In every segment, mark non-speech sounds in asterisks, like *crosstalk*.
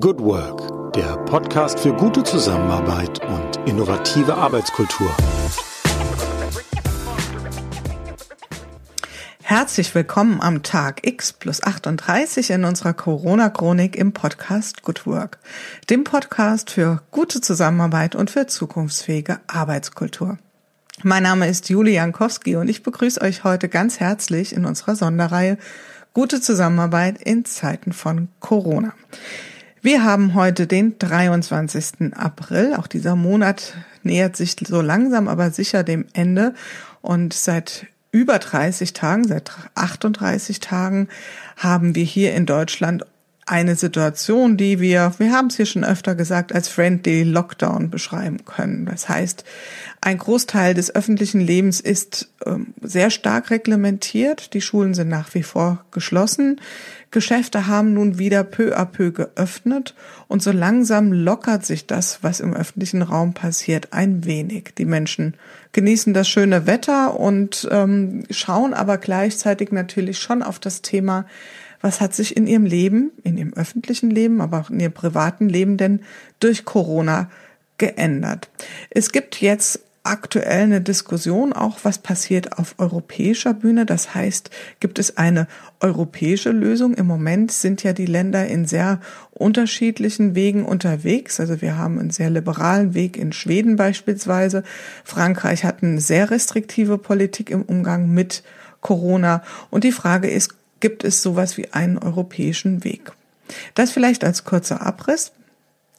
Good Work, der Podcast für gute Zusammenarbeit und innovative Arbeitskultur. Herzlich willkommen am Tag X plus 38 in unserer Corona-Chronik im Podcast Good Work, dem Podcast für gute Zusammenarbeit und für zukunftsfähige Arbeitskultur. Mein Name ist Julie Jankowski und ich begrüße euch heute ganz herzlich in unserer Sonderreihe Gute Zusammenarbeit in Zeiten von Corona. Wir haben heute den 23. April. Auch dieser Monat nähert sich so langsam, aber sicher dem Ende. Und seit über 30 Tagen, seit 38 Tagen haben wir hier in Deutschland eine Situation, die wir, wir haben es hier schon öfter gesagt, als Friendly Lockdown beschreiben können. Das heißt, ein Großteil des öffentlichen Lebens ist ähm, sehr stark reglementiert. Die Schulen sind nach wie vor geschlossen. Geschäfte haben nun wieder peu à peu geöffnet und so langsam lockert sich das, was im öffentlichen Raum passiert, ein wenig. Die Menschen genießen das schöne Wetter und ähm, schauen aber gleichzeitig natürlich schon auf das Thema, was hat sich in ihrem Leben, in ihrem öffentlichen Leben, aber auch in ihrem privaten Leben denn durch Corona geändert. Es gibt jetzt aktuell eine Diskussion auch, was passiert auf europäischer Bühne. Das heißt, gibt es eine europäische Lösung? Im Moment sind ja die Länder in sehr unterschiedlichen Wegen unterwegs. Also wir haben einen sehr liberalen Weg in Schweden beispielsweise. Frankreich hat eine sehr restriktive Politik im Umgang mit Corona. Und die Frage ist, gibt es sowas wie einen europäischen Weg? Das vielleicht als kurzer Abriss.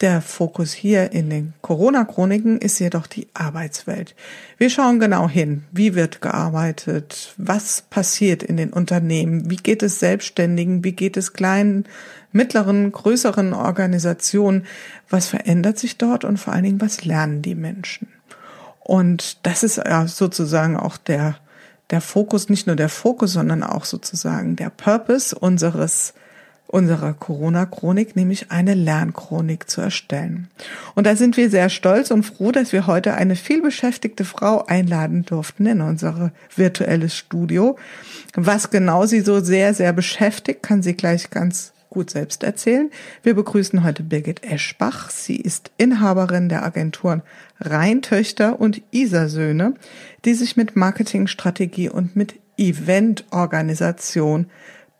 Der Fokus hier in den Corona-Chroniken ist jedoch die Arbeitswelt. Wir schauen genau hin, wie wird gearbeitet, was passiert in den Unternehmen, wie geht es Selbstständigen, wie geht es kleinen, mittleren, größeren Organisationen, was verändert sich dort? Und vor allen Dingen, was lernen die Menschen. Und das ist ja sozusagen auch der, der Fokus, nicht nur der Fokus, sondern auch sozusagen der Purpose unseres unserer Corona-Chronik, nämlich eine Lernchronik zu erstellen. Und da sind wir sehr stolz und froh, dass wir heute eine vielbeschäftigte Frau einladen durften in unser virtuelles Studio. Was genau sie so sehr, sehr beschäftigt, kann sie gleich ganz gut selbst erzählen. Wir begrüßen heute Birgit Eschbach. Sie ist Inhaberin der Agenturen Rheintöchter und Isar-Söhne, die sich mit Marketingstrategie und mit Eventorganisation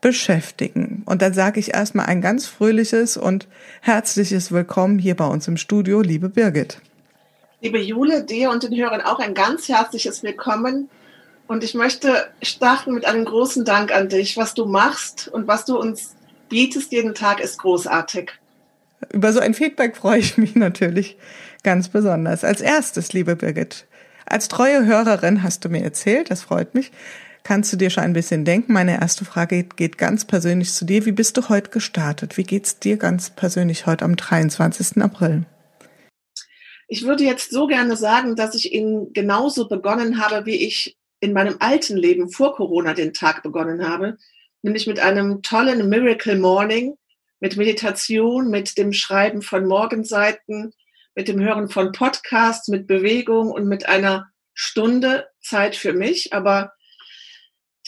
beschäftigen. Und dann sage ich erstmal ein ganz fröhliches und herzliches Willkommen hier bei uns im Studio, liebe Birgit. Liebe Jule, dir und den Hörern auch ein ganz herzliches Willkommen. Und ich möchte starten mit einem großen Dank an dich. Was du machst und was du uns bietest jeden Tag ist großartig. Über so ein Feedback freue ich mich natürlich ganz besonders. Als erstes, liebe Birgit, als treue Hörerin hast du mir erzählt, das freut mich, kannst du dir schon ein bisschen denken. Meine erste Frage geht ganz persönlich zu dir. Wie bist du heute gestartet? Wie geht's dir ganz persönlich heute am 23. April? Ich würde jetzt so gerne sagen, dass ich ihn genauso begonnen habe, wie ich in meinem alten Leben vor Corona den Tag begonnen habe, nämlich mit einem tollen Miracle Morning, mit Meditation, mit dem Schreiben von Morgenseiten, mit dem Hören von Podcasts, mit Bewegung und mit einer Stunde Zeit für mich. Aber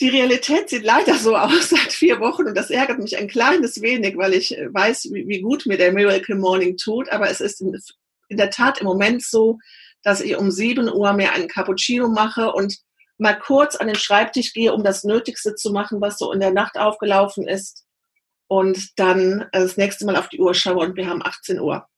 die Realität sieht leider so aus *laughs* seit vier Wochen und das ärgert mich ein kleines wenig, weil ich weiß, wie, gut mir der Miracle Morning tut. Aber es ist in der Tat im Moment so, dass ich um sieben Uhr mir einen Cappuccino mache und mal kurz an den Schreibtisch gehe, um das Nötigste zu machen, was so in der Nacht aufgelaufen ist. Und dann das nächste Mal auf die Uhr schaue und wir haben 18 Uhr.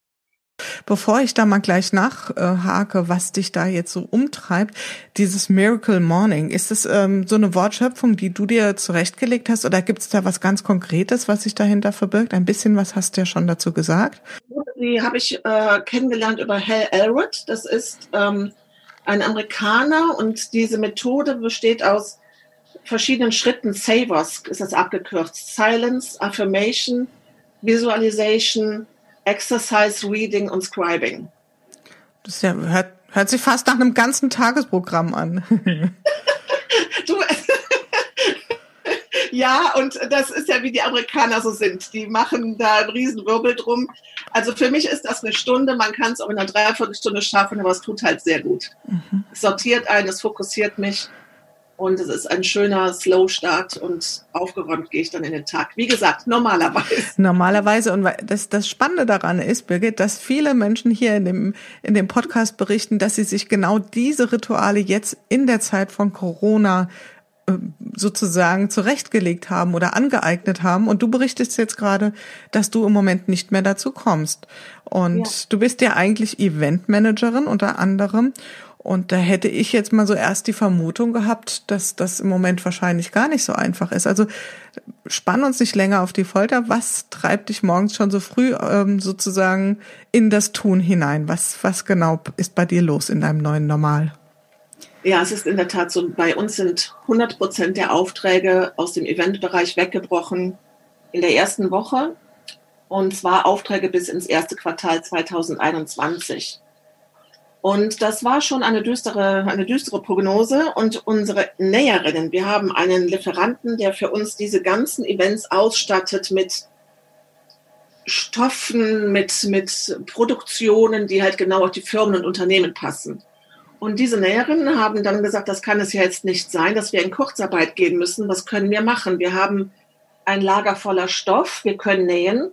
Bevor ich da mal gleich nachhake, was dich da jetzt so umtreibt, dieses Miracle Morning, ist es ähm, so eine Wortschöpfung, die du dir zurechtgelegt hast oder gibt es da was ganz Konkretes, was sich dahinter verbirgt? Ein bisschen was hast du ja schon dazu gesagt. Die habe ich äh, kennengelernt über Hal Elrod. Das ist ähm, ein Amerikaner und diese Methode besteht aus verschiedenen Schritten. Savers ist das abgekürzt. Silence, Affirmation, Visualization, Exercise, Reading und Scribing. Das ja, hört, hört sich fast nach einem ganzen Tagesprogramm an. *laughs* du, *laughs* ja, und das ist ja, wie die Amerikaner so sind. Die machen da einen riesen Wirbel drum. Also für mich ist das eine Stunde. Man kann es auch in einer Dreiviertelstunde schaffen, aber es tut halt sehr gut. Mhm. Es sortiert einen, es fokussiert mich. Und es ist ein schöner Slow-Start und aufgeräumt gehe ich dann in den Tag. Wie gesagt, normalerweise. *laughs* Normalerweise. Und das, das Spannende daran ist, Birgit, dass viele Menschen hier in dem, in dem Podcast berichten, dass sie sich genau diese Rituale jetzt in der Zeit von Corona äh, sozusagen zurechtgelegt haben oder angeeignet haben. Und du berichtest jetzt gerade, dass du im Moment nicht mehr dazu kommst. Und ja. du bist ja eigentlich Eventmanagerin unter anderem. Und da hätte ich jetzt mal so erst die Vermutung gehabt, dass das im Moment wahrscheinlich gar nicht so einfach ist. Also spann uns nicht länger auf die Folter. Was treibt dich morgens schon so früh ähm, sozusagen in das Tun hinein? Was, was genau ist bei dir los in deinem neuen Normal? Ja, es ist in der Tat so, bei uns sind 100 Prozent der Aufträge aus dem Eventbereich weggebrochen in der ersten Woche. Und zwar Aufträge bis ins erste Quartal 2021. Und das war schon eine düstere, eine düstere Prognose. Und unsere Näherinnen, wir haben einen Lieferanten, der für uns diese ganzen Events ausstattet mit Stoffen, mit, mit Produktionen, die halt genau auf die Firmen und Unternehmen passen. Und diese Näherinnen haben dann gesagt, das kann es ja jetzt nicht sein, dass wir in Kurzarbeit gehen müssen. Was können wir machen? Wir haben ein Lager voller Stoff, wir können nähen.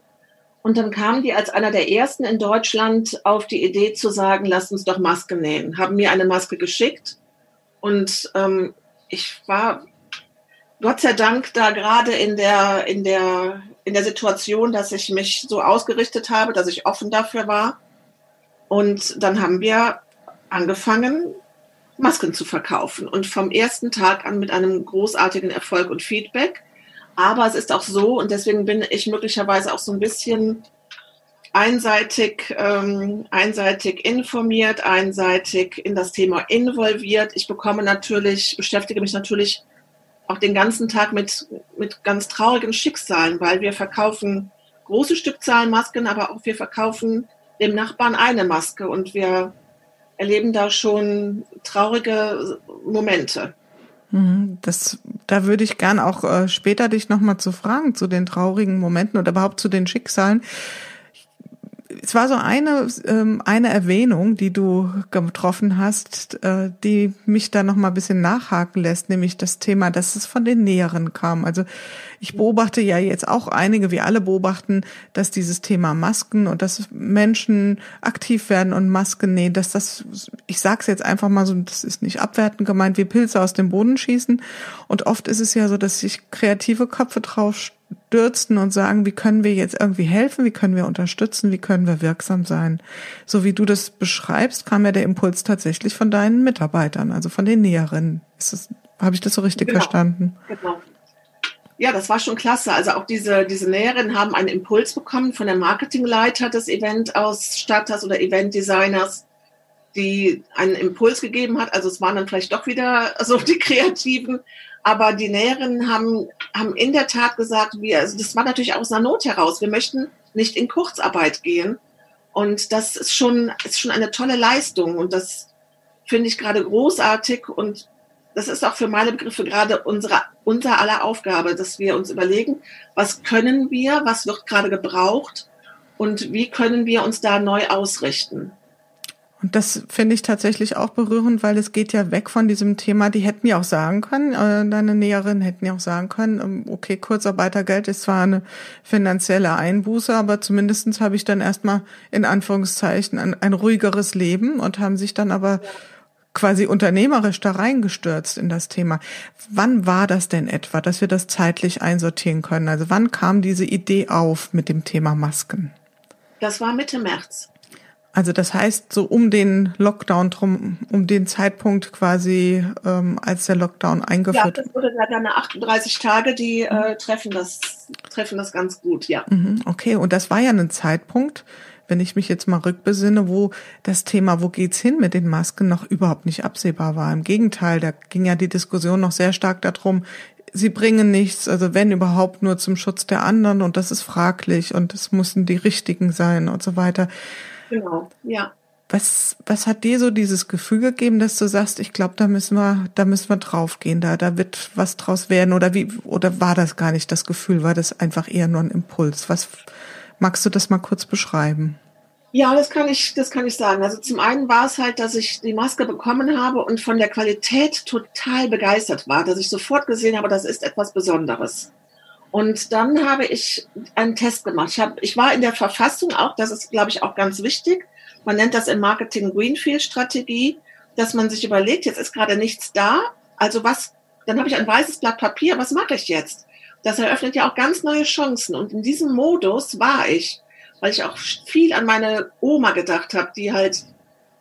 Und dann kamen die als einer der ersten in Deutschland auf die Idee zu sagen, lasst uns doch Masken nähen. Haben mir eine Maske geschickt und ähm, ich war Gott sei Dank da gerade in der, in, der, in der Situation, dass ich mich so ausgerichtet habe, dass ich offen dafür war. Und dann haben wir angefangen, Masken zu verkaufen und vom ersten Tag an mit einem großartigen Erfolg und Feedback. Aber es ist auch so, und deswegen bin ich möglicherweise auch so ein bisschen einseitig, ähm, einseitig informiert, einseitig in das Thema involviert. Ich bekomme natürlich, beschäftige mich natürlich auch den ganzen Tag mit, mit ganz traurigen Schicksalen, weil wir verkaufen große Stückzahlen Masken, aber auch wir verkaufen dem Nachbarn eine Maske und wir erleben da schon traurige Momente. Mhm, das, da würde ich gern auch äh, später dich nochmal zu fragen zu den traurigen Momenten oder überhaupt zu den Schicksalen es war so eine, ähm, eine Erwähnung, die du getroffen hast, äh, die mich da noch mal ein bisschen nachhaken lässt, nämlich das Thema, dass es von den Näheren kam. Also ich beobachte ja jetzt auch einige, wir alle beobachten, dass dieses Thema Masken und dass Menschen aktiv werden und Masken nähen, dass das, ich sag's jetzt einfach mal so, das ist nicht abwertend gemeint, wie Pilze aus dem Boden schießen. Und oft ist es ja so, dass sich kreative Köpfe drauf stürzen und sagen, wie können wir jetzt irgendwie helfen, wie können wir unterstützen, wie können wir wirksam sein. So wie du das beschreibst, kam ja der Impuls tatsächlich von deinen Mitarbeitern, also von den Näherinnen. Ist das, habe ich das so richtig genau. verstanden? Genau. Ja, das war schon klasse. Also auch diese, diese Näherinnen haben einen Impuls bekommen von der Marketingleiter des Eventausstatters oder Eventdesigners, die einen Impuls gegeben hat. Also es waren dann vielleicht doch wieder so die Kreativen, aber die Näherinnen haben, haben in der Tat gesagt, wir, also das war natürlich aus einer Not heraus. Wir möchten nicht in Kurzarbeit gehen. Und das ist schon, ist schon eine tolle Leistung. Und das finde ich gerade großartig. Und das ist auch für meine Begriffe gerade unsere, unser aller Aufgabe, dass wir uns überlegen, was können wir, was wird gerade gebraucht und wie können wir uns da neu ausrichten. Und das finde ich tatsächlich auch berührend, weil es geht ja weg von diesem Thema, die hätten ja auch sagen können, äh, deine Näherin hätten ja auch sagen können, ähm, okay, Kurzarbeitergeld ist zwar eine finanzielle Einbuße, aber zumindestens habe ich dann erstmal in Anführungszeichen ein, ein ruhigeres Leben und haben sich dann aber quasi unternehmerisch da reingestürzt in das Thema. Wann war das denn etwa, dass wir das zeitlich einsortieren können? Also wann kam diese Idee auf mit dem Thema Masken? Das war Mitte März. Also das heißt, so um den Lockdown drum, um den Zeitpunkt quasi, ähm, als der Lockdown eingeführt wurde. Ja, das wurde dann 38 Tage, die äh, treffen das, treffen das ganz gut, ja. Mhm, okay, und das war ja ein Zeitpunkt, wenn ich mich jetzt mal rückbesinne, wo das Thema, wo geht's hin mit den Masken, noch überhaupt nicht absehbar war. Im Gegenteil, da ging ja die Diskussion noch sehr stark darum, sie bringen nichts, also wenn überhaupt nur zum Schutz der anderen und das ist fraglich und es müssen die richtigen sein und so weiter. Genau, ja. Was, was hat dir so dieses Gefühl gegeben, dass du sagst, ich glaube, da müssen wir, da müssen wir draufgehen, da, da wird was draus werden oder wie, oder war das gar nicht das Gefühl, war das einfach eher nur ein Impuls? Was, magst du das mal kurz beschreiben? Ja, das kann ich, das kann ich sagen. Also zum einen war es halt, dass ich die Maske bekommen habe und von der Qualität total begeistert war, dass ich sofort gesehen habe, das ist etwas Besonderes. Und dann habe ich einen Test gemacht. Ich, habe, ich war in der Verfassung auch, das ist, glaube ich, auch ganz wichtig. Man nennt das im Marketing Greenfield-Strategie, dass man sich überlegt, jetzt ist gerade nichts da. Also was, dann habe ich ein weißes Blatt Papier, was mache ich jetzt? Das eröffnet ja auch ganz neue Chancen. Und in diesem Modus war ich weil ich auch viel an meine Oma gedacht habe, die halt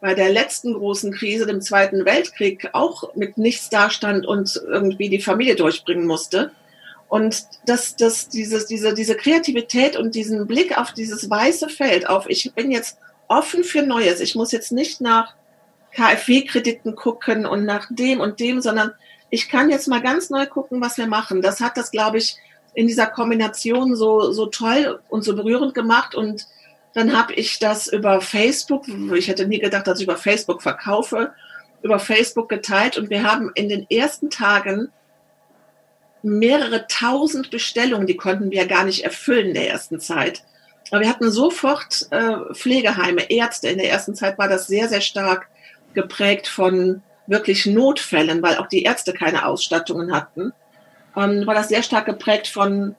bei der letzten großen Krise, dem Zweiten Weltkrieg, auch mit nichts dastand und irgendwie die Familie durchbringen musste. Und dass das, dieses, diese, diese Kreativität und diesen Blick auf dieses weiße Feld, auf ich bin jetzt offen für Neues. Ich muss jetzt nicht nach KfW-Krediten gucken und nach dem und dem, sondern ich kann jetzt mal ganz neu gucken, was wir machen. Das hat das, glaube ich, in dieser Kombination so, so toll und so berührend gemacht. Und dann habe ich das über Facebook, ich hätte nie gedacht, dass ich über Facebook verkaufe, über Facebook geteilt. Und wir haben in den ersten Tagen mehrere tausend Bestellungen, die konnten wir gar nicht erfüllen in der ersten Zeit. Aber wir hatten sofort äh, Pflegeheime, Ärzte. In der ersten Zeit war das sehr, sehr stark geprägt von wirklich Notfällen, weil auch die Ärzte keine Ausstattungen hatten ähm, war das sehr stark geprägt von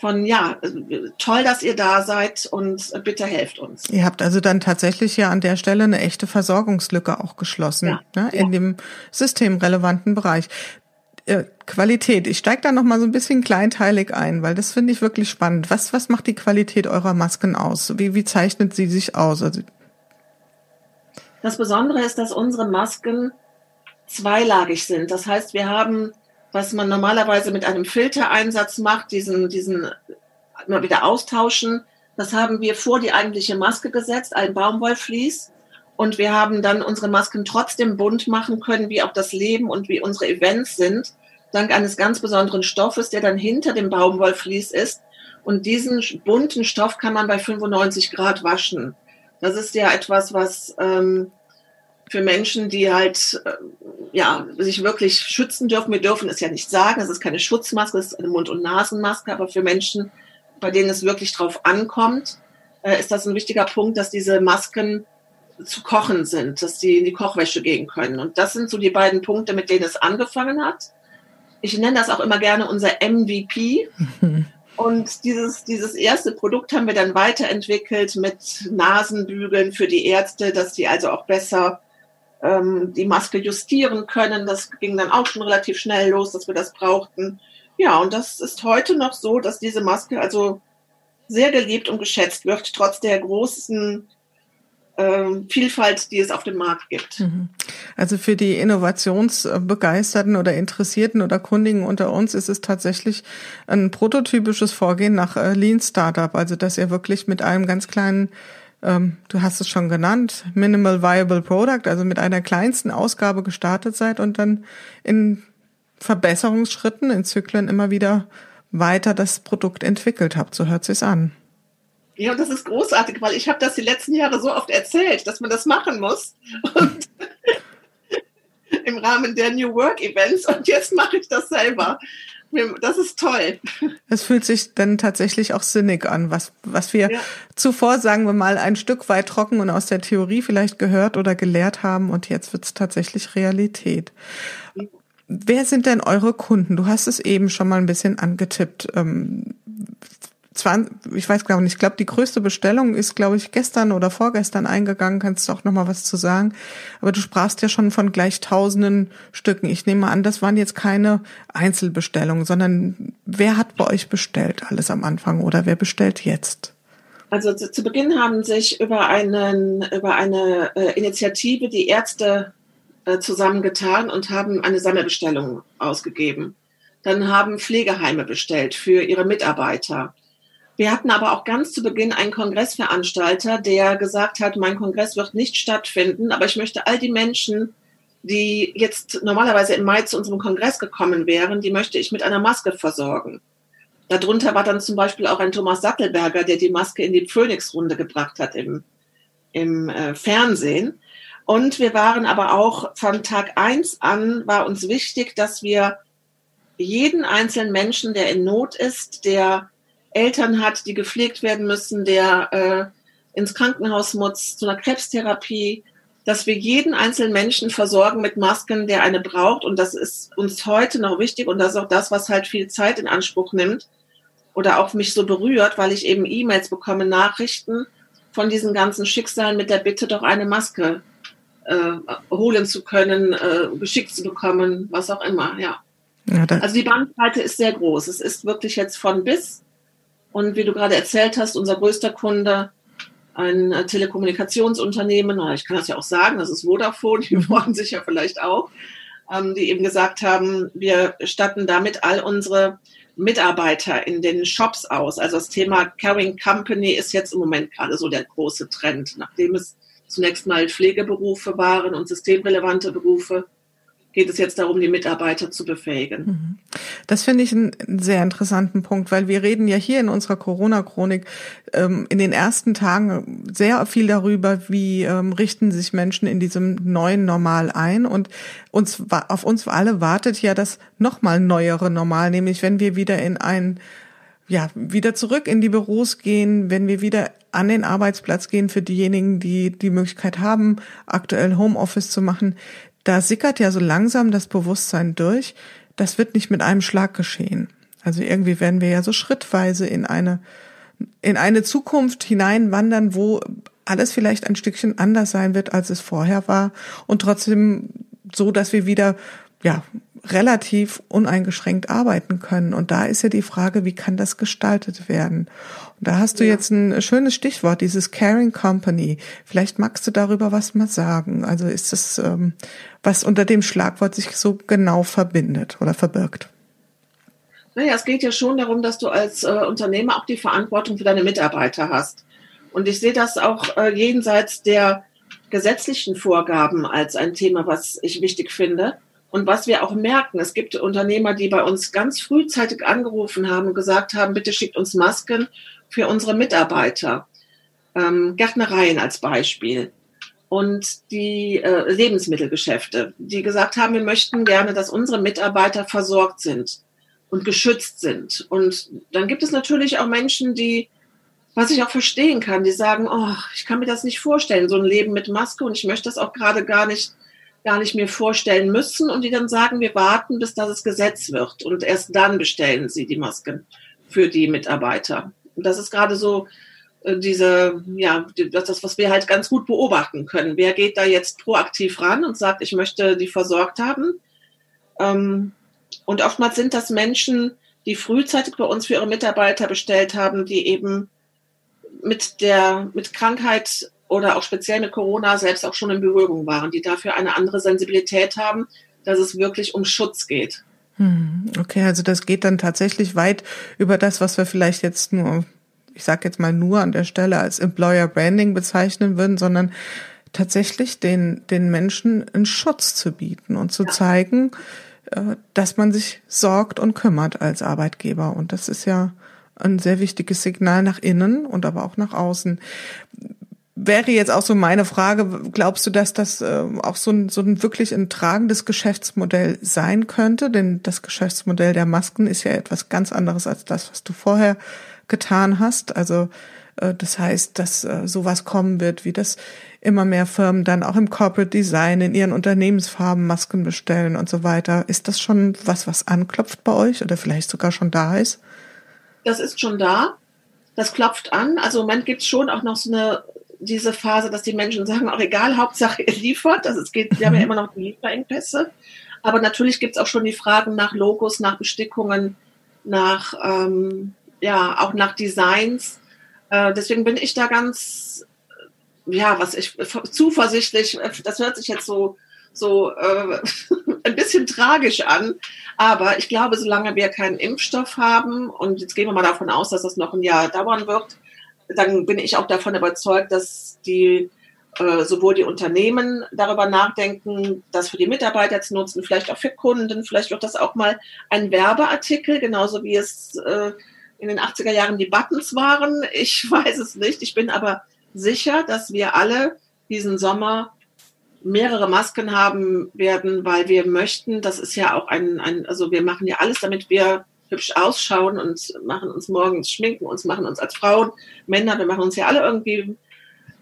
von ja, toll, dass ihr da seid und bitte helft uns. Ihr habt also dann tatsächlich ja an der Stelle eine echte Versorgungslücke auch geschlossen, ja, ne, in ja. dem systemrelevanten Bereich. Qualität. Ich steige da noch mal so ein bisschen kleinteilig ein, weil das finde ich wirklich spannend. Was was macht die Qualität eurer Masken aus? Wie wie zeichnet sie sich aus? Also das Besondere ist, dass unsere Masken zweilagig sind. Das heißt, wir haben was man normalerweise mit einem Filtereinsatz macht, diesen, diesen immer wieder austauschen. Das haben wir vor die eigentliche Maske gesetzt, ein Baumwollflies. Und wir haben dann unsere Masken trotzdem bunt machen können, wie auch das Leben und wie unsere Events sind, dank eines ganz besonderen Stoffes, der dann hinter dem Baumwollflies ist. Und diesen bunten Stoff kann man bei 95 Grad waschen. Das ist ja etwas, was ähm, für Menschen, die halt äh, ja sich wirklich schützen dürfen. Wir dürfen es ja nicht sagen. Es ist keine Schutzmaske, es ist eine Mund- und Nasenmaske. Aber für Menschen, bei denen es wirklich drauf ankommt, äh, ist das ein wichtiger Punkt, dass diese Masken zu kochen sind, dass sie in die Kochwäsche gehen können. Und das sind so die beiden Punkte, mit denen es angefangen hat. Ich nenne das auch immer gerne unser MVP. *laughs* Und dieses, dieses erste Produkt haben wir dann weiterentwickelt mit Nasenbügeln für die Ärzte, dass die also auch besser ähm, die Maske justieren können. Das ging dann auch schon relativ schnell los, dass wir das brauchten. Ja, und das ist heute noch so, dass diese Maske also sehr geliebt und geschätzt wird, trotz der großen ähm, Vielfalt, die es auf dem Markt gibt. Mhm. Also für die Innovationsbegeisterten oder Interessierten oder Kundigen unter uns ist es tatsächlich ein prototypisches Vorgehen nach äh, Lean Startup, also dass ihr wirklich mit einem ganz kleinen ähm, du hast es schon genannt, Minimal Viable Product, also mit einer kleinsten Ausgabe gestartet seid und dann in Verbesserungsschritten, in Zyklen immer wieder weiter das Produkt entwickelt habt. So hört sich's an. Ja, und das ist großartig, weil ich habe das die letzten Jahre so oft erzählt, dass man das machen muss. Und *laughs* im Rahmen der New Work Events und jetzt mache ich das selber. Das ist toll. Es fühlt sich dann tatsächlich auch sinnig an, was, was wir ja. zuvor, sagen wir mal, ein Stück weit trocken und aus der Theorie vielleicht gehört oder gelehrt haben und jetzt wird es tatsächlich Realität. Wer sind denn eure Kunden? Du hast es eben schon mal ein bisschen angetippt. Ähm, ich weiß glaube nicht, ich glaube, die größte Bestellung ist, glaube ich, gestern oder vorgestern eingegangen. Kannst du auch noch mal was zu sagen? Aber du sprachst ja schon von gleich tausenden Stücken. Ich nehme an, das waren jetzt keine Einzelbestellungen, sondern wer hat bei euch bestellt alles am Anfang oder wer bestellt jetzt? Also zu, zu Beginn haben sich über einen über eine äh, Initiative die Ärzte äh, zusammengetan und haben eine Sammelbestellung ausgegeben. Dann haben Pflegeheime bestellt für ihre Mitarbeiter. Wir hatten aber auch ganz zu Beginn einen Kongressveranstalter, der gesagt hat, mein Kongress wird nicht stattfinden, aber ich möchte all die Menschen, die jetzt normalerweise im Mai zu unserem Kongress gekommen wären, die möchte ich mit einer Maske versorgen. Darunter war dann zum Beispiel auch ein Thomas Sattelberger, der die Maske in die Phoenix-Runde gebracht hat im, im äh, Fernsehen. Und wir waren aber auch von Tag eins an, war uns wichtig, dass wir jeden einzelnen Menschen, der in Not ist, der Eltern hat, die gepflegt werden müssen, der äh, ins Krankenhaus muss, zu einer Krebstherapie, dass wir jeden einzelnen Menschen versorgen mit Masken, der eine braucht. Und das ist uns heute noch wichtig. Und das ist auch das, was halt viel Zeit in Anspruch nimmt oder auch mich so berührt, weil ich eben E-Mails bekomme, Nachrichten von diesen ganzen Schicksalen mit der Bitte, doch eine Maske äh, holen zu können, äh, geschickt zu bekommen, was auch immer, ja. ja also die Bandbreite ist sehr groß. Es ist wirklich jetzt von bis. Und wie du gerade erzählt hast, unser größter Kunde ein äh, Telekommunikationsunternehmen, ich kann das ja auch sagen, das ist Vodafone, *laughs* die freuen sich ja vielleicht auch, ähm, die eben gesagt haben, wir statten damit all unsere Mitarbeiter in den Shops aus. Also das Thema Caring Company ist jetzt im Moment gerade so der große Trend, nachdem es zunächst mal Pflegeberufe waren und systemrelevante Berufe geht es jetzt darum, die Mitarbeiter zu befähigen. Mhm. Das finde ich einen sehr interessanten Punkt, weil wir reden ja hier in unserer Corona-Chronik ähm, in den ersten Tagen sehr viel darüber, wie ähm, richten sich Menschen in diesem neuen Normal ein und uns auf uns alle wartet ja das nochmal neuere Normal, nämlich wenn wir wieder in ein ja, wieder zurück in die Büros gehen, wenn wir wieder an den Arbeitsplatz gehen für diejenigen, die die Möglichkeit haben, aktuell Homeoffice zu machen, da sickert ja so langsam das Bewusstsein durch, das wird nicht mit einem Schlag geschehen. Also irgendwie werden wir ja so schrittweise in eine, in eine Zukunft hineinwandern, wo alles vielleicht ein Stückchen anders sein wird, als es vorher war und trotzdem so, dass wir wieder, ja, relativ uneingeschränkt arbeiten können. Und da ist ja die Frage, wie kann das gestaltet werden? Da hast du ja. jetzt ein schönes Stichwort, dieses Caring Company. Vielleicht magst du darüber was mal sagen. Also ist es, ähm, was unter dem Schlagwort sich so genau verbindet oder verbirgt? Naja, es geht ja schon darum, dass du als äh, Unternehmer auch die Verantwortung für deine Mitarbeiter hast. Und ich sehe das auch äh, jenseits der gesetzlichen Vorgaben als ein Thema, was ich wichtig finde. Und was wir auch merken, es gibt Unternehmer, die bei uns ganz frühzeitig angerufen haben und gesagt haben, bitte schickt uns Masken für unsere Mitarbeiter. Ähm, Gärtnereien als Beispiel. Und die äh, Lebensmittelgeschäfte, die gesagt haben, wir möchten gerne, dass unsere Mitarbeiter versorgt sind und geschützt sind. Und dann gibt es natürlich auch Menschen, die, was ich auch verstehen kann, die sagen, oh, ich kann mir das nicht vorstellen, so ein Leben mit Maske und ich möchte das auch gerade gar nicht gar nicht mehr vorstellen müssen und die dann sagen, wir warten, bis das Gesetz wird und erst dann bestellen sie die Masken für die Mitarbeiter. Und das ist gerade so äh, diese, ja, das, was wir halt ganz gut beobachten können. Wer geht da jetzt proaktiv ran und sagt, ich möchte die versorgt haben? Ähm, und oftmals sind das Menschen, die frühzeitig bei uns für ihre Mitarbeiter bestellt haben, die eben mit der, mit Krankheit oder auch speziell mit Corona selbst auch schon in Berührung waren, die dafür eine andere Sensibilität haben, dass es wirklich um Schutz geht. Hm, okay, also das geht dann tatsächlich weit über das, was wir vielleicht jetzt nur, ich sage jetzt mal nur an der Stelle als Employer Branding bezeichnen würden, sondern tatsächlich den, den Menschen einen Schutz zu bieten und zu ja. zeigen, äh, dass man sich sorgt und kümmert als Arbeitgeber. Und das ist ja ein sehr wichtiges Signal nach innen und aber auch nach außen wäre jetzt auch so meine Frage, glaubst du, dass das äh, auch so ein, so ein wirklich ein tragendes Geschäftsmodell sein könnte? Denn das Geschäftsmodell der Masken ist ja etwas ganz anderes als das, was du vorher getan hast. Also äh, das heißt, dass äh, sowas kommen wird, wie das immer mehr Firmen dann auch im Corporate Design in ihren Unternehmensfarben Masken bestellen und so weiter. Ist das schon was, was anklopft bei euch oder vielleicht sogar schon da ist? Das ist schon da. Das klopft an. Also im Moment gibt es schon auch noch so eine diese Phase, dass die Menschen sagen, auch egal, Hauptsache ihr liefert. Also es geht, wir haben ja mhm. immer noch die Lieferengpässe. Aber natürlich gibt es auch schon die Fragen nach Logos, nach Bestickungen, nach, ähm, ja, auch nach Designs. Äh, deswegen bin ich da ganz, ja, was ich, zuversichtlich, das hört sich jetzt so, so äh, *laughs* ein bisschen tragisch an. Aber ich glaube, solange wir keinen Impfstoff haben, und jetzt gehen wir mal davon aus, dass das noch ein Jahr dauern wird, dann bin ich auch davon überzeugt, dass die äh, sowohl die Unternehmen darüber nachdenken, das für die Mitarbeiter zu nutzen, vielleicht auch für Kunden, vielleicht wird das auch mal ein Werbeartikel, genauso wie es äh, in den 80er Jahren die Buttons waren. Ich *laughs* weiß es nicht. Ich bin aber sicher, dass wir alle diesen Sommer mehrere Masken haben werden, weil wir möchten, das ist ja auch ein, ein also wir machen ja alles, damit wir hübsch ausschauen und machen uns morgens, schminken uns, machen uns als Frauen, Männer, wir machen uns ja alle irgendwie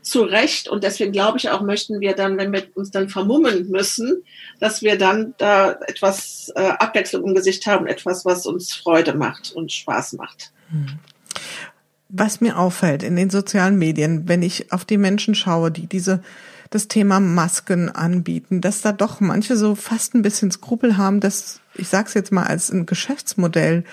zu Recht. Und deswegen glaube ich auch, möchten wir dann, wenn wir uns dann vermummen müssen, dass wir dann da etwas äh, Abwechslung im Gesicht haben, etwas, was uns Freude macht und Spaß macht. Hm. Was mir auffällt in den sozialen Medien, wenn ich auf die Menschen schaue, die diese das Thema Masken anbieten, dass da doch manche so fast ein bisschen Skrupel haben, das, ich sag's jetzt mal, als ein Geschäftsmodell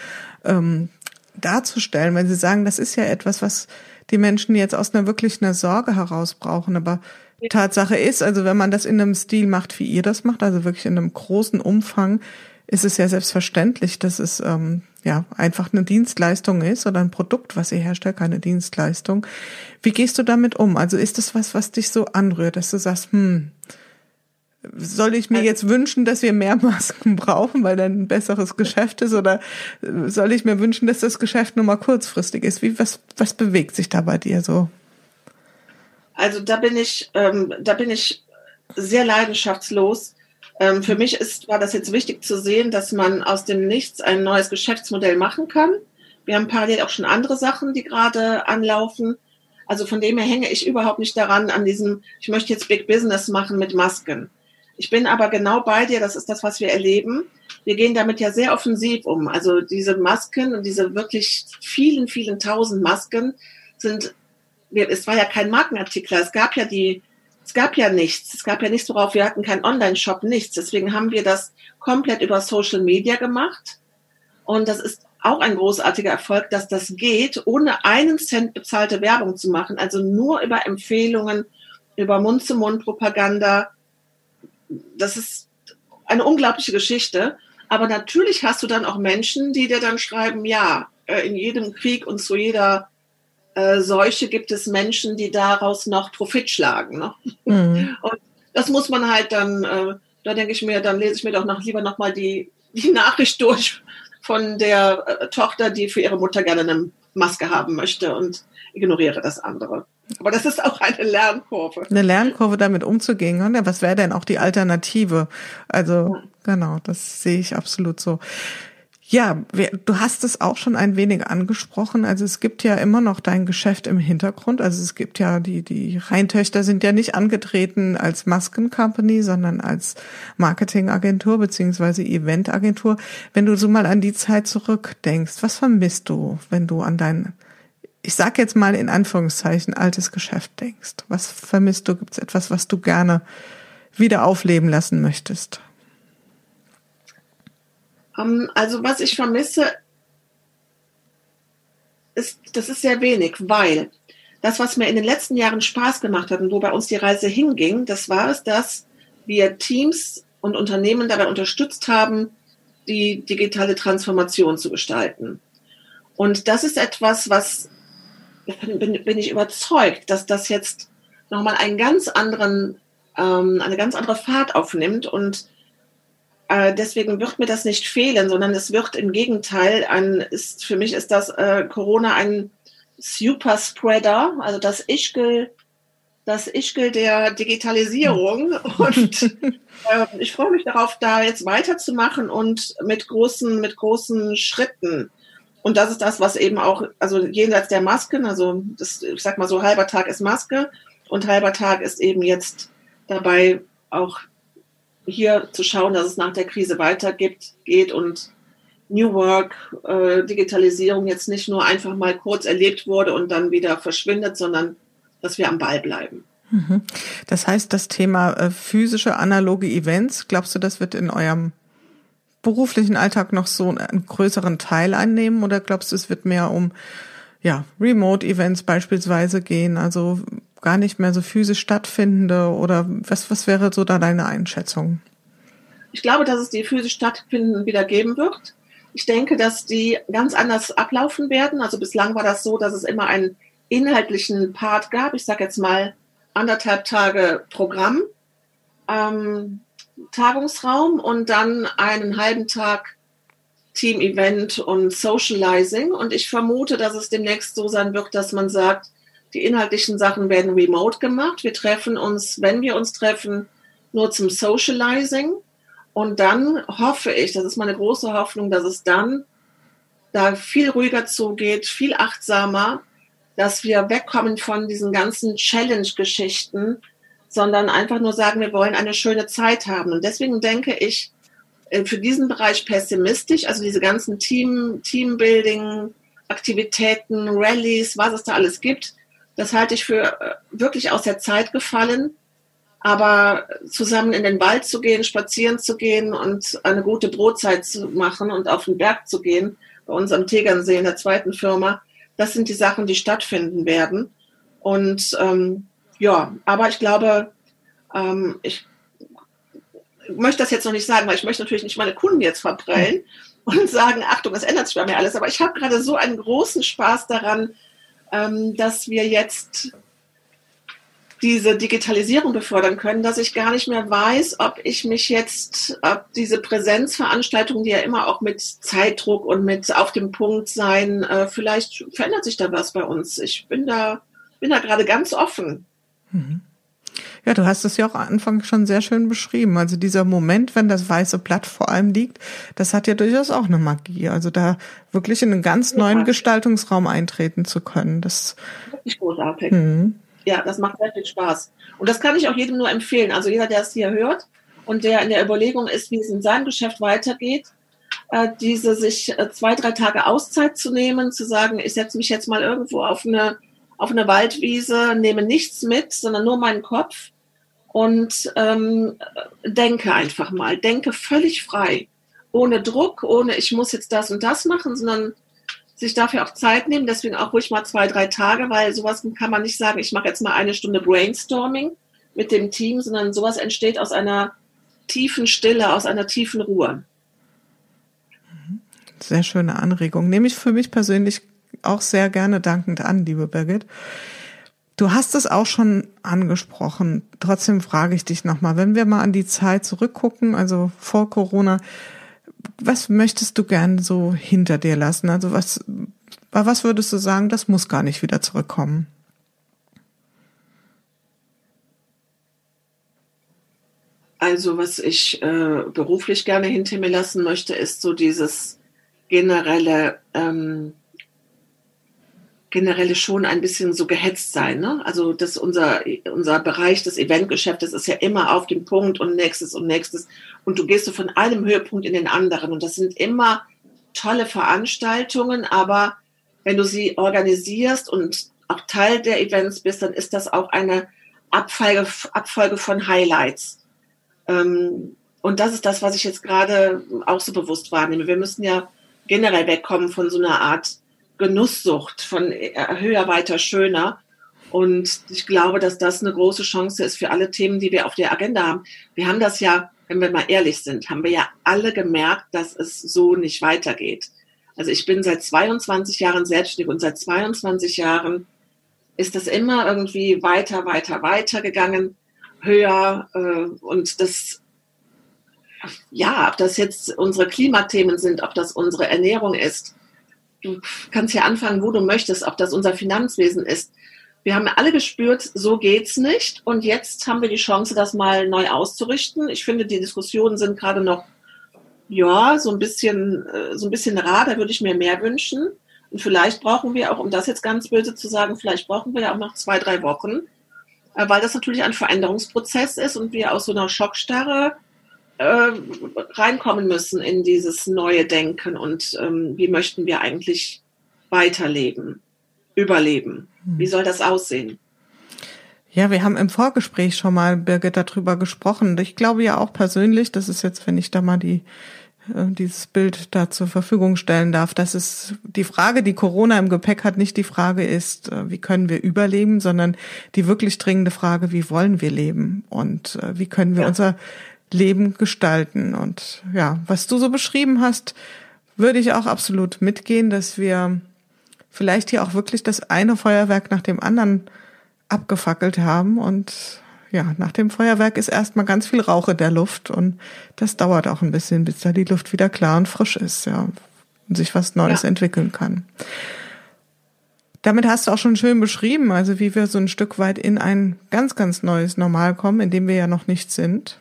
ähm, darzustellen, wenn sie sagen, das ist ja etwas, was die Menschen jetzt aus einer wirklich einer Sorge heraus brauchen. Aber Tatsache ist, also wenn man das in einem Stil macht, wie ihr das macht, also wirklich in einem großen Umfang, ist es ja selbstverständlich, dass es ähm, ja einfach eine Dienstleistung ist oder ein Produkt, was ihr herstellt, keine Dienstleistung. Wie gehst du damit um? Also ist das was, was dich so anrührt, dass du sagst, hm, soll ich mir also jetzt wünschen, dass wir mehr *laughs* Masken brauchen, weil dann ein besseres Geschäft ist, oder soll ich mir wünschen, dass das Geschäft nur mal kurzfristig ist? Wie was was bewegt sich da bei dir so? Also da bin ich ähm, da bin ich sehr leidenschaftslos. Ähm, für mich ist war das jetzt wichtig zu sehen, dass man aus dem Nichts ein neues Geschäftsmodell machen kann. Wir haben parallel auch schon andere Sachen, die gerade anlaufen. Also von dem her hänge ich überhaupt nicht daran an diesem, ich möchte jetzt Big Business machen mit Masken. Ich bin aber genau bei dir, das ist das, was wir erleben. Wir gehen damit ja sehr offensiv um. Also diese Masken und diese wirklich vielen, vielen tausend Masken sind, es war ja kein Markenartikler, es gab ja die, es gab ja nichts, es gab ja nichts, worauf wir hatten keinen Online-Shop, nichts. Deswegen haben wir das komplett über Social Media gemacht. Und das ist auch ein großartiger Erfolg, dass das geht, ohne einen Cent bezahlte Werbung zu machen, also nur über Empfehlungen, über Mund-zu-Mund-Propaganda, das ist eine unglaubliche Geschichte. Aber natürlich hast du dann auch Menschen, die dir dann schreiben, ja, äh, in jedem Krieg und zu jeder äh, Seuche gibt es Menschen, die daraus noch Profit schlagen. Ne? Mhm. Und das muss man halt dann, äh, da denke ich mir, dann lese ich mir doch noch lieber nochmal die, die *laughs* Nachricht durch von der äh, Tochter, die für ihre Mutter gerne eine Maske haben möchte und ignoriere das andere. Aber das ist auch eine Lernkurve. Eine Lernkurve, damit umzugehen. Ne? Was wäre denn auch die Alternative? Also ja. genau, das sehe ich absolut so. Ja, du hast es auch schon ein wenig angesprochen. Also es gibt ja immer noch dein Geschäft im Hintergrund. Also es gibt ja die, die Rheintöchter sind ja nicht angetreten als Maskencompany, sondern als Marketingagentur beziehungsweise Eventagentur. Wenn du so mal an die Zeit zurückdenkst, was vermisst du, wenn du an dein ich sag jetzt mal in Anführungszeichen, altes Geschäft denkst? Was vermisst du? Gibt es etwas, was du gerne wieder aufleben lassen möchtest? Ähm, also was ich vermisse, ist, das ist sehr wenig, weil das, was mir in den letzten Jahren Spaß gemacht hat und wo bei uns die Reise hinging, das war es, dass wir Teams und Unternehmen dabei unterstützt haben, die digitale Transformation zu gestalten. Und das ist etwas, was bin, bin ich überzeugt, dass das jetzt nochmal einen ganz anderen, ähm, eine ganz andere Fahrt aufnimmt und äh, deswegen wird mir das nicht fehlen, sondern es wird im Gegenteil ein, ist, für mich ist das äh, Corona ein Superspreader, also das Ischgl, das Ischgl der Digitalisierung. *laughs* Und äh, ich freue mich darauf, da jetzt weiterzumachen und mit großen, mit großen Schritten. Und das ist das, was eben auch, also jenseits der Masken, also das, ich sag mal so, halber Tag ist Maske und halber Tag ist eben jetzt dabei auch hier zu schauen, dass es nach der Krise weitergeht geht und New Work, äh, Digitalisierung jetzt nicht nur einfach mal kurz erlebt wurde und dann wieder verschwindet, sondern dass wir am Ball bleiben. Mhm. Das heißt, das Thema äh, physische analoge Events, glaubst du, das wird in eurem beruflichen Alltag noch so einen größeren Teil einnehmen oder glaubst du, es wird mehr um ja, Remote-Events beispielsweise gehen, also gar nicht mehr so physisch stattfindende oder was, was wäre so da deine Einschätzung? Ich glaube, dass es die physisch stattfindenden wieder geben wird. Ich denke, dass die ganz anders ablaufen werden. Also bislang war das so, dass es immer einen inhaltlichen Part gab. Ich sage jetzt mal anderthalb Tage Programm. Ähm, Tagungsraum und dann einen halben Tag Team-Event und Socializing. Und ich vermute, dass es demnächst so sein wird, dass man sagt, die inhaltlichen Sachen werden remote gemacht. Wir treffen uns, wenn wir uns treffen, nur zum Socializing. Und dann hoffe ich, das ist meine große Hoffnung, dass es dann da viel ruhiger zugeht, viel achtsamer, dass wir wegkommen von diesen ganzen Challenge-Geschichten, sondern einfach nur sagen, wir wollen eine schöne Zeit haben. Und deswegen denke ich, äh, für diesen Bereich pessimistisch, also diese ganzen Team, Teambuilding, Aktivitäten, Rallyes, was es da alles gibt, das halte ich für äh, wirklich aus der Zeit gefallen. Aber zusammen in den Wald zu gehen, spazieren zu gehen und eine gute Brotzeit zu machen und auf den Berg zu gehen, bei uns am Tegernsee in der zweiten Firma, das sind die Sachen, die stattfinden werden. Und ähm, ja, aber ich glaube, ähm, ich möchte das jetzt noch nicht sagen, weil ich möchte natürlich nicht meine Kunden jetzt verprellen und sagen, Achtung, es ändert sich bei mir alles. Aber ich habe gerade so einen großen Spaß daran, dass wir jetzt diese Digitalisierung befördern können, dass ich gar nicht mehr weiß, ob ich mich jetzt, ob diese Präsenzveranstaltungen, die ja immer auch mit Zeitdruck und mit auf dem Punkt sein, äh, vielleicht verändert sich da was bei uns. Ich bin da, bin da gerade ganz offen. Mhm. Ja, du hast es ja auch am Anfang schon sehr schön beschrieben. Also dieser Moment, wenn das weiße Blatt vor allem liegt, das hat ja durchaus auch eine Magie. Also da wirklich in einen ganz neuen Gestaltungsraum eintreten zu können. Das ist großartig. Mhm. Ja, das macht sehr viel Spaß. Und das kann ich auch jedem nur empfehlen. Also jeder, der es hier hört und der in der Überlegung ist, wie es in seinem Geschäft weitergeht, äh, diese sich äh, zwei, drei Tage Auszeit zu nehmen, zu sagen, ich setze mich jetzt mal irgendwo auf eine auf eine Waldwiese, nehme nichts mit, sondern nur meinen Kopf und ähm, denke einfach mal, denke völlig frei, ohne Druck, ohne ich muss jetzt das und das machen, sondern sich dafür auch Zeit nehmen, deswegen auch ruhig mal zwei, drei Tage, weil sowas kann man nicht sagen, ich mache jetzt mal eine Stunde Brainstorming mit dem Team, sondern sowas entsteht aus einer tiefen Stille, aus einer tiefen Ruhe. Sehr schöne Anregung. Nehme ich für mich persönlich auch sehr gerne dankend an, liebe Birgit. Du hast es auch schon angesprochen. Trotzdem frage ich dich nochmal, wenn wir mal an die Zeit zurückgucken, also vor Corona, was möchtest du gern so hinter dir lassen? Also was, was würdest du sagen, das muss gar nicht wieder zurückkommen? Also was ich äh, beruflich gerne hinter mir lassen möchte, ist so dieses generelle ähm, generell schon ein bisschen so gehetzt sein. Ne? Also das unser, unser Bereich des Eventgeschäftes ist ja immer auf dem Punkt und nächstes und nächstes. Und du gehst so von einem Höhepunkt in den anderen. Und das sind immer tolle Veranstaltungen, aber wenn du sie organisierst und auch Teil der Events bist, dann ist das auch eine Abfolge, Abfolge von Highlights. Ähm, und das ist das, was ich jetzt gerade auch so bewusst wahrnehme. Wir müssen ja generell wegkommen von so einer Art Genusssucht von äh, höher, weiter, schöner. Und ich glaube, dass das eine große Chance ist für alle Themen, die wir auf der Agenda haben. Wir haben das ja, wenn wir mal ehrlich sind, haben wir ja alle gemerkt, dass es so nicht weitergeht. Also ich bin seit 22 Jahren selbstständig und seit 22 Jahren ist das immer irgendwie weiter, weiter, weiter gegangen, höher. Äh, und das, ja, ob das jetzt unsere Klimathemen sind, ob das unsere Ernährung ist, du kannst ja anfangen, wo du möchtest, ob das unser Finanzwesen ist. Wir haben alle gespürt, so geht's nicht. Und jetzt haben wir die Chance, das mal neu auszurichten. Ich finde, die Diskussionen sind gerade noch, ja, so ein bisschen, äh, so ein bisschen rar. Da würde ich mir mehr wünschen. Und vielleicht brauchen wir auch, um das jetzt ganz böse zu sagen, vielleicht brauchen wir ja auch noch zwei, drei Wochen, äh, weil das natürlich ein Veränderungsprozess ist und wir aus so einer Schockstarre äh, reinkommen müssen in dieses neue Denken und ähm, wie möchten wir eigentlich weiterleben, überleben. Wie soll das aussehen? Ja, wir haben im Vorgespräch schon mal, Birgit, darüber gesprochen. Ich glaube ja auch persönlich, das ist jetzt, wenn ich da mal die, äh, dieses Bild da zur Verfügung stellen darf, dass es die Frage, die Corona im Gepäck hat, nicht die Frage ist, äh, wie können wir überleben, sondern die wirklich dringende Frage, wie wollen wir leben und wie können wir ja. unser Leben gestalten. Und ja, was du so beschrieben hast, würde ich auch absolut mitgehen, dass wir vielleicht hier auch wirklich das eine Feuerwerk nach dem anderen abgefackelt haben und ja, nach dem Feuerwerk ist erstmal ganz viel Rauch in der Luft und das dauert auch ein bisschen, bis da die Luft wieder klar und frisch ist, ja, und sich was Neues ja. entwickeln kann. Damit hast du auch schon schön beschrieben, also wie wir so ein Stück weit in ein ganz, ganz neues Normal kommen, in dem wir ja noch nicht sind.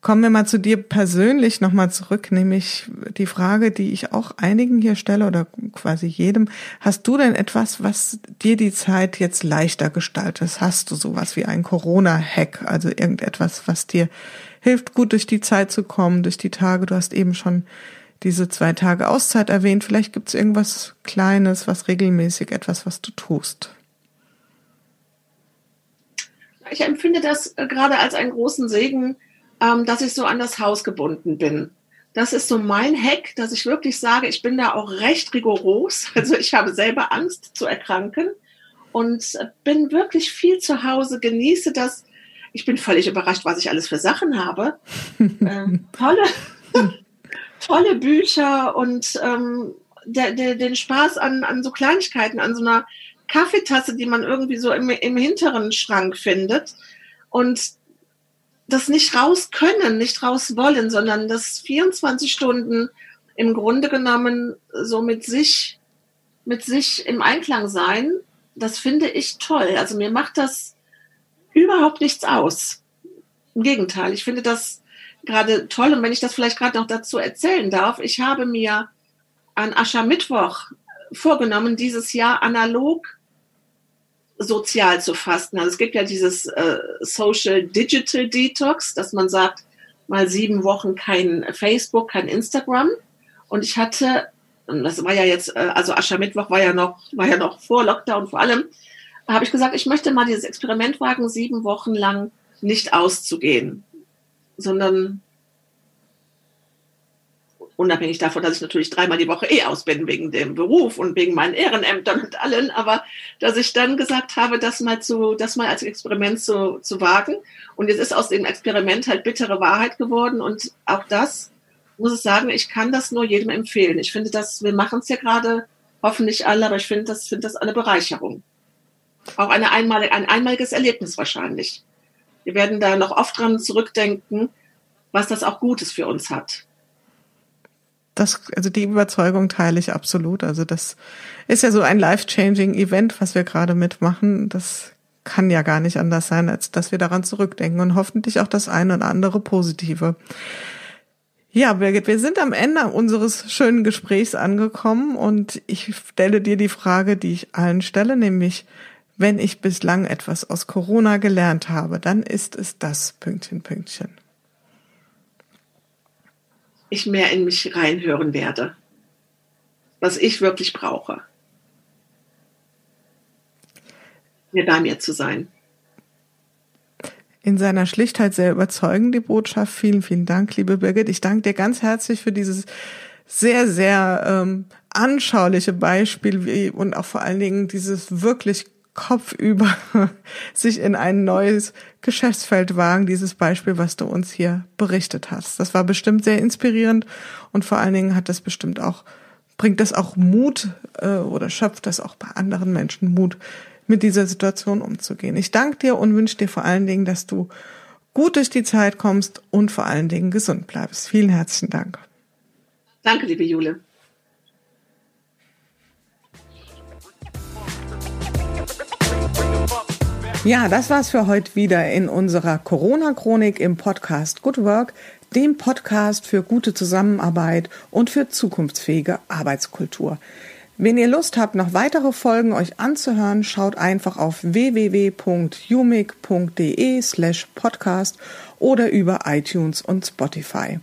Kommen wir mal zu dir persönlich nochmal zurück, nämlich die Frage, die ich auch einigen hier stelle oder quasi jedem. Hast du denn etwas, was dir die Zeit jetzt leichter gestaltet? Hast du sowas wie ein Corona-Hack, also irgendetwas, was dir hilft, gut durch die Zeit zu kommen, durch die Tage? Du hast eben schon diese zwei Tage Auszeit erwähnt. Vielleicht gibt es irgendwas Kleines, was regelmäßig, etwas, was du tust. Ich empfinde das gerade als einen großen Segen, ähm, dass ich so an das Haus gebunden bin. Das ist so mein Hack, dass ich wirklich sage, ich bin da auch recht rigoros. *laughs* Also ich habe selber Angst zu erkranken und bin wirklich viel zu Hause, genieße das. Ich bin völlig überrascht, was ich alles für Sachen habe. *laughs* ähm, tolle, *laughs* tolle Bücher und ähm, der, der, den Spaß an, an so Kleinigkeiten, an so einer Kaffeetasse, die man irgendwie so im, im hinteren Schrank findet. Und das nicht raus können, nicht raus wollen, sondern das 24 Stunden im Grunde genommen so mit sich, mit sich im Einklang sein, das finde ich toll. Also mir macht das überhaupt nichts aus. Im Gegenteil, ich finde das gerade toll. Und wenn ich das vielleicht gerade noch dazu erzählen darf, ich habe mir an Aschermittwoch vorgenommen, dieses Jahr analog sozial zu fasten. Also es gibt ja dieses äh, Social Digital Detox, dass man sagt, mal sieben Wochen kein Facebook, kein Instagram. Und ich hatte, das war ja jetzt, äh, also Aschermittwoch war ja noch, war ja noch vor Lockdown vor allem, habe ich gesagt, ich möchte mal dieses Experiment wagen, sieben Wochen lang nicht auszugehen, sondern unabhängig davon, dass ich natürlich dreimal die Woche eh aus bin wegen dem Beruf und wegen meinen Ehrenämtern und allen, aber dass ich dann gesagt habe, das mal zu, das mal als Experiment zu, zu wagen. Und jetzt ist aus dem Experiment halt bittere Wahrheit geworden und auch das muss ich sagen, ich kann das nur jedem empfehlen. Ich finde das, wir machen es ja gerade, hoffentlich alle, aber ich finde das, finde das eine Bereicherung. Auch eine einmalige, ein einmaliges Erlebnis wahrscheinlich. Wir werden da noch oft dran zurückdenken, was das auch Gutes für uns hat das, also die Überzeugung teile ich absolut. Also das ist ja so ein life-changing Event, was wir gerade mitmachen. Das kann ja gar nicht anders sein, als dass wir daran zurückdenken und hoffentlich auch das eine oder andere Positive. Ja, Birgit, wir sind am Ende unseres schönen Gesprächs angekommen und ich stelle dir die Frage, die ich allen stelle, nämlich, wenn ich bislang etwas aus Corona gelernt habe, dann ist es das Pünktchen, Pünktchen ich mehr in mich reinhören werde, was ich wirklich brauche. Mir bei mir zu sein. In seiner Schlichtheit sehr überzeugend die Botschaft. Vielen, vielen Dank, liebe Birgit. Ich danke dir ganz herzlich für dieses sehr, sehr ähm, anschauliche Beispiel wie, und auch vor allen Dingen dieses wirklich kopfüber *laughs* sich in ein neues Geschäftsfeld wagen, dieses Beispiel, was du uns hier berichtet hast. Das war bestimmt sehr inspirierend und vor allen Dingen hat das bestimmt auch, bringt das auch Mut äh, oder schöpft das auch bei anderen Menschen Mut, mit dieser Situation umzugehen. Ich danke dir und wünsche dir vor allen Dingen, dass du gut durch die Zeit kommst und vor allen Dingen gesund bleibst. Vielen herzlichen Dank. Danke, liebe Jule. Ja, das war's für heute wieder in unserer Corona-Chronik im Podcast Good Work, dem Podcast für gute Zusammenarbeit und für zukunftsfähige Arbeitskultur. Wenn ihr Lust habt, noch weitere Folgen euch anzuhören, schaut einfach auf www.umic.de slash podcast oder über iTunes und Spotify.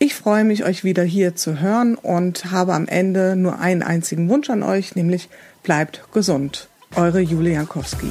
Ich freue mich, euch wieder hier zu hören und habe am Ende nur einen einzigen Wunsch an euch, nämlich bleibt gesund. Eure Julia Jankowski.